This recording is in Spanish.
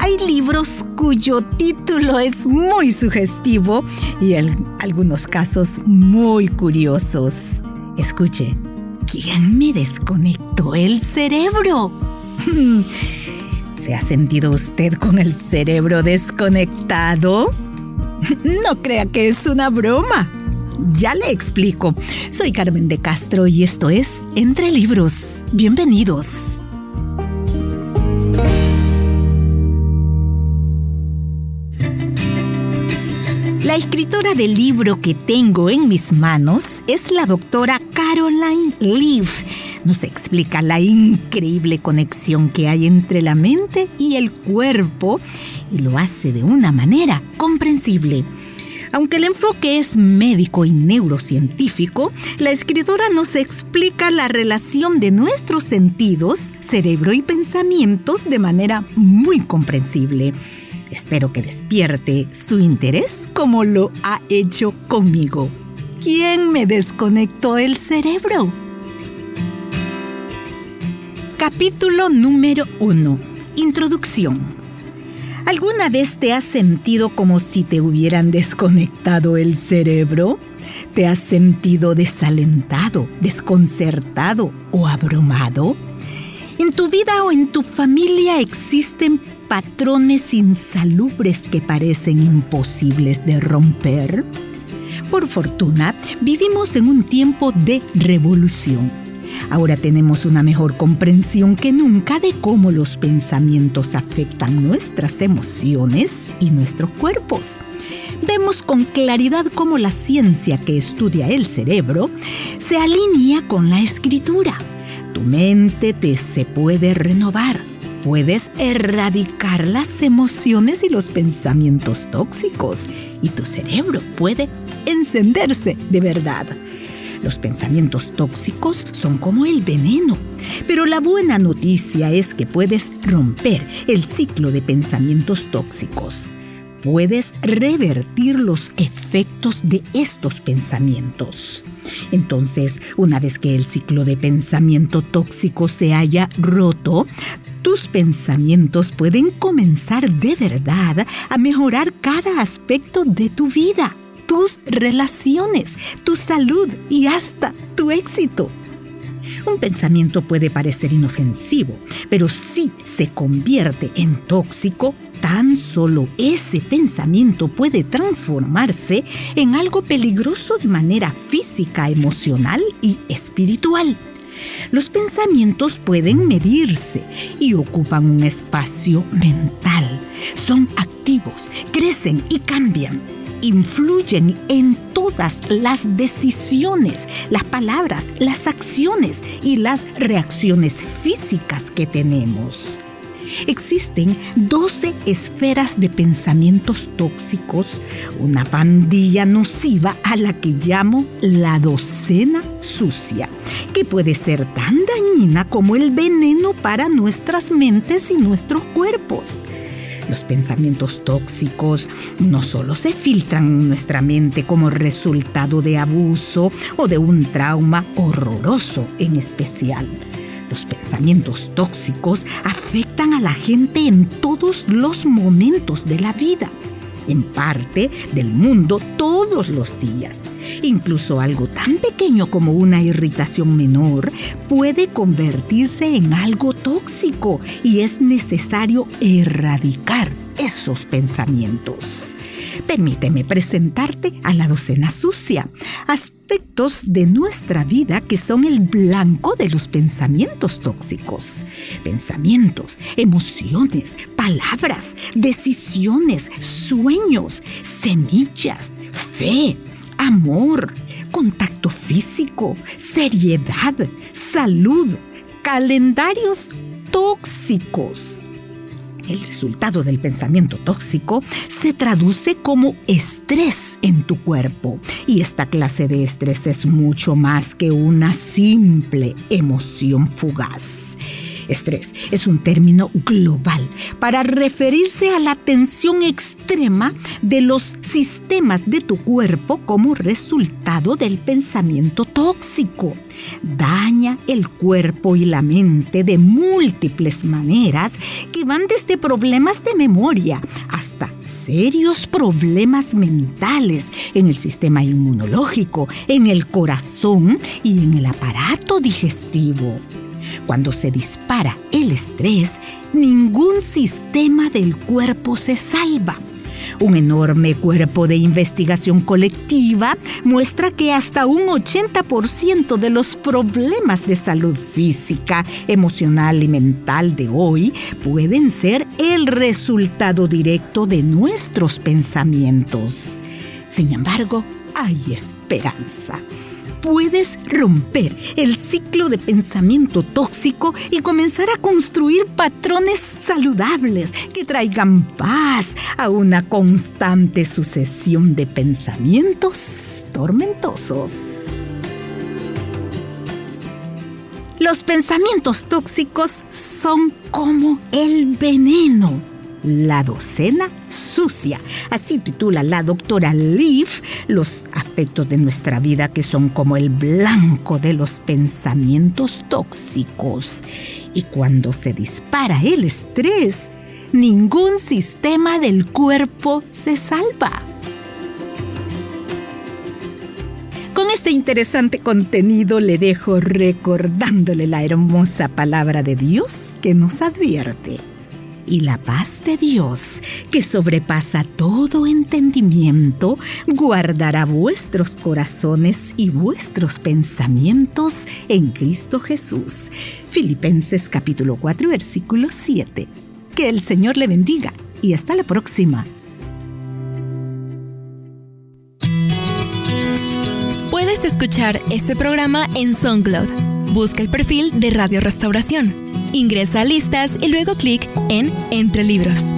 Hay libros cuyo título es muy sugestivo y en algunos casos muy curiosos. Escuche, ¿quién me desconectó el cerebro? ¿Se ha sentido usted con el cerebro desconectado? No crea que es una broma. Ya le explico. Soy Carmen de Castro y esto es Entre Libros. Bienvenidos. La escritora del libro que tengo en mis manos es la doctora Caroline Leaf. Nos explica la increíble conexión que hay entre la mente y el cuerpo y lo hace de una manera comprensible. Aunque el enfoque es médico y neurocientífico, la escritora nos explica la relación de nuestros sentidos, cerebro y pensamientos de manera muy comprensible. Espero que despierte su interés como lo ha hecho conmigo. ¿Quién me desconectó el cerebro? Capítulo número 1. Introducción. ¿Alguna vez te has sentido como si te hubieran desconectado el cerebro? ¿Te has sentido desalentado, desconcertado o abrumado? ¿En tu vida o en tu familia existen patrones insalubres que parecen imposibles de romper? Por fortuna, vivimos en un tiempo de revolución Ahora tenemos una mejor comprensión que nunca de cómo los pensamientos afectan nuestras emociones y nuestros cuerpos. Vemos con claridad cómo la ciencia que estudia el cerebro se alinea con la escritura. Tu mente te se puede renovar. Puedes erradicar las emociones y los pensamientos tóxicos y tu cerebro puede encenderse de verdad. Los pensamientos tóxicos son como el veneno, pero la buena noticia es que puedes romper el ciclo de pensamientos tóxicos. Puedes revertir los efectos de estos pensamientos. Entonces, una vez que el ciclo de pensamiento tóxico se haya roto, tus pensamientos pueden comenzar de verdad a mejorar cada aspecto de tu vida tus relaciones, tu salud y hasta tu éxito. Un pensamiento puede parecer inofensivo, pero si se convierte en tóxico, tan solo ese pensamiento puede transformarse en algo peligroso de manera física, emocional y espiritual. Los pensamientos pueden medirse y ocupan un espacio mental. Son activos, crecen y cambian influyen en todas las decisiones, las palabras, las acciones y las reacciones físicas que tenemos. Existen 12 esferas de pensamientos tóxicos, una pandilla nociva a la que llamo la docena sucia, que puede ser tan dañina como el veneno para nuestras mentes y nuestros cuerpos. Los pensamientos tóxicos no solo se filtran en nuestra mente como resultado de abuso o de un trauma horroroso en especial. Los pensamientos tóxicos afectan a la gente en todos los momentos de la vida en parte del mundo todos los días. Incluso algo tan pequeño como una irritación menor puede convertirse en algo tóxico y es necesario erradicar esos pensamientos. Permíteme presentarte a la docena sucia, aspectos de nuestra vida que son el blanco de los pensamientos tóxicos. Pensamientos, emociones, palabras, decisiones, sueños, semillas, fe, amor, contacto físico, seriedad, salud, calendarios tóxicos. El resultado del pensamiento tóxico se traduce como estrés en tu cuerpo y esta clase de estrés es mucho más que una simple emoción fugaz. Estrés es un término global para referirse a la tensión extrema de los sistemas de tu cuerpo como resultado del pensamiento tóxico. Daña el cuerpo y la mente de múltiples maneras que van desde problemas de memoria hasta serios problemas mentales en el sistema inmunológico, en el corazón y en el aparato digestivo. Cuando se dispara el estrés, ningún sistema del cuerpo se salva. Un enorme cuerpo de investigación colectiva muestra que hasta un 80% de los problemas de salud física, emocional y mental de hoy pueden ser el resultado directo de nuestros pensamientos. Sin embargo, hay esperanza puedes romper el ciclo de pensamiento tóxico y comenzar a construir patrones saludables que traigan paz a una constante sucesión de pensamientos tormentosos. Los pensamientos tóxicos son como el veneno la docena sucia. Así titula la doctora Leaf los aspectos de nuestra vida que son como el blanco de los pensamientos tóxicos. Y cuando se dispara el estrés, ningún sistema del cuerpo se salva. Con este interesante contenido le dejo recordándole la hermosa palabra de Dios que nos advierte y la paz de Dios, que sobrepasa todo entendimiento, guardará vuestros corazones y vuestros pensamientos en Cristo Jesús. Filipenses capítulo 4 versículo 7. Que el Señor le bendiga y hasta la próxima. Puedes escuchar este programa en SoundCloud. Busca el perfil de Radio Restauración Ingresa a listas y luego clic en Entre Libros.